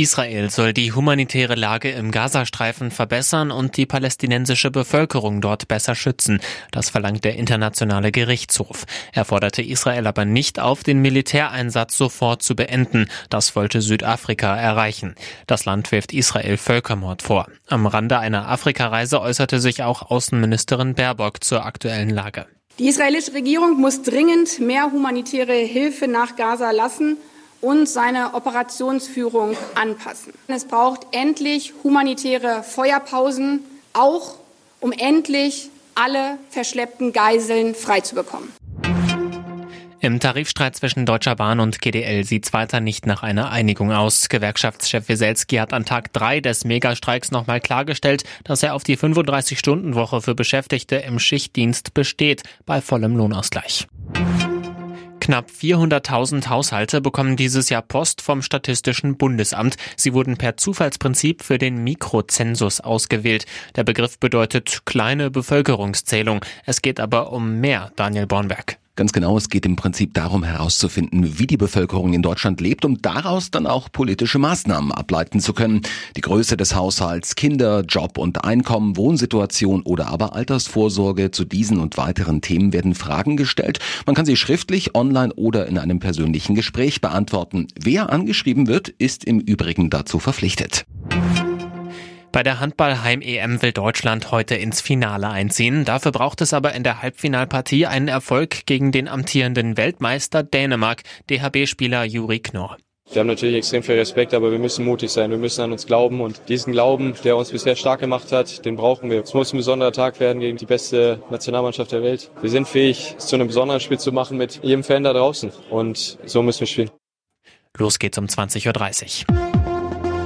Israel soll die humanitäre Lage im Gazastreifen verbessern und die palästinensische Bevölkerung dort besser schützen. Das verlangt der Internationale Gerichtshof. Er forderte Israel aber nicht auf, den Militäreinsatz sofort zu beenden. Das wollte Südafrika erreichen. Das Land wirft Israel Völkermord vor. Am Rande einer Afrikareise äußerte sich auch Außenministerin Baerbock zur aktuellen Lage. Die israelische Regierung muss dringend mehr humanitäre Hilfe nach Gaza lassen und seine Operationsführung anpassen. Es braucht endlich humanitäre Feuerpausen, auch um endlich alle verschleppten Geiseln freizubekommen. Im Tarifstreit zwischen Deutscher Bahn und GDL sieht es weiter nicht nach einer Einigung aus. Gewerkschaftschef Wieselski hat an Tag drei des Megastreiks nochmal klargestellt, dass er auf die 35-Stunden-Woche für Beschäftigte im Schichtdienst besteht, bei vollem Lohnausgleich. Knapp 400.000 Haushalte bekommen dieses Jahr Post vom Statistischen Bundesamt. Sie wurden per Zufallsprinzip für den Mikrozensus ausgewählt. Der Begriff bedeutet kleine Bevölkerungszählung. Es geht aber um mehr, Daniel Bornberg. Ganz genau, es geht im Prinzip darum herauszufinden, wie die Bevölkerung in Deutschland lebt, um daraus dann auch politische Maßnahmen ableiten zu können. Die Größe des Haushalts, Kinder, Job und Einkommen, Wohnsituation oder aber Altersvorsorge. Zu diesen und weiteren Themen werden Fragen gestellt. Man kann sie schriftlich, online oder in einem persönlichen Gespräch beantworten. Wer angeschrieben wird, ist im Übrigen dazu verpflichtet. Bei der Handball-Heim-EM will Deutschland heute ins Finale einziehen. Dafür braucht es aber in der Halbfinalpartie einen Erfolg gegen den amtierenden Weltmeister Dänemark, DHB-Spieler Juri Knorr. Wir haben natürlich extrem viel Respekt, aber wir müssen mutig sein. Wir müssen an uns glauben und diesen Glauben, der uns bisher stark gemacht hat, den brauchen wir. Es muss ein besonderer Tag werden gegen die beste Nationalmannschaft der Welt. Wir sind fähig, es zu einem besonderen Spiel zu machen mit jedem Fan da draußen und so müssen wir spielen. Los geht's um 20.30 Uhr.